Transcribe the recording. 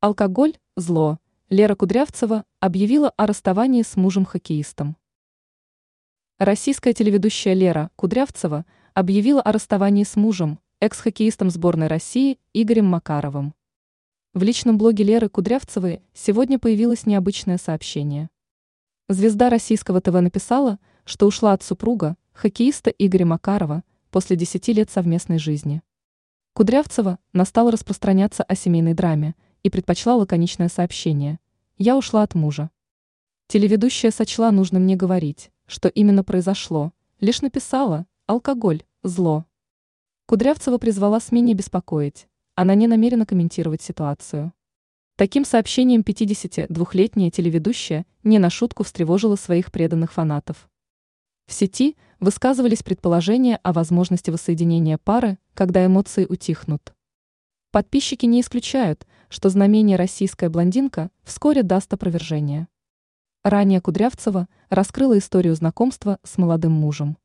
Алкоголь – зло. Лера Кудрявцева объявила о расставании с мужем-хоккеистом. Российская телеведущая Лера Кудрявцева объявила о расставании с мужем, экс-хоккеистом сборной России Игорем Макаровым. В личном блоге Леры Кудрявцевой сегодня появилось необычное сообщение. Звезда российского ТВ написала, что ушла от супруга, хоккеиста Игоря Макарова, после 10 лет совместной жизни. Кудрявцева настала распространяться о семейной драме – и предпочла лаконичное сообщение. Я ушла от мужа. Телеведущая сочла нужным мне говорить, что именно произошло, лишь написала «алкоголь, зло». Кудрявцева призвала СМИ не беспокоить, она не намерена комментировать ситуацию. Таким сообщением 52-летняя телеведущая не на шутку встревожила своих преданных фанатов. В сети высказывались предположения о возможности воссоединения пары, когда эмоции утихнут. Подписчики не исключают, что знамение «Российская блондинка» вскоре даст опровержение. Ранее Кудрявцева раскрыла историю знакомства с молодым мужем.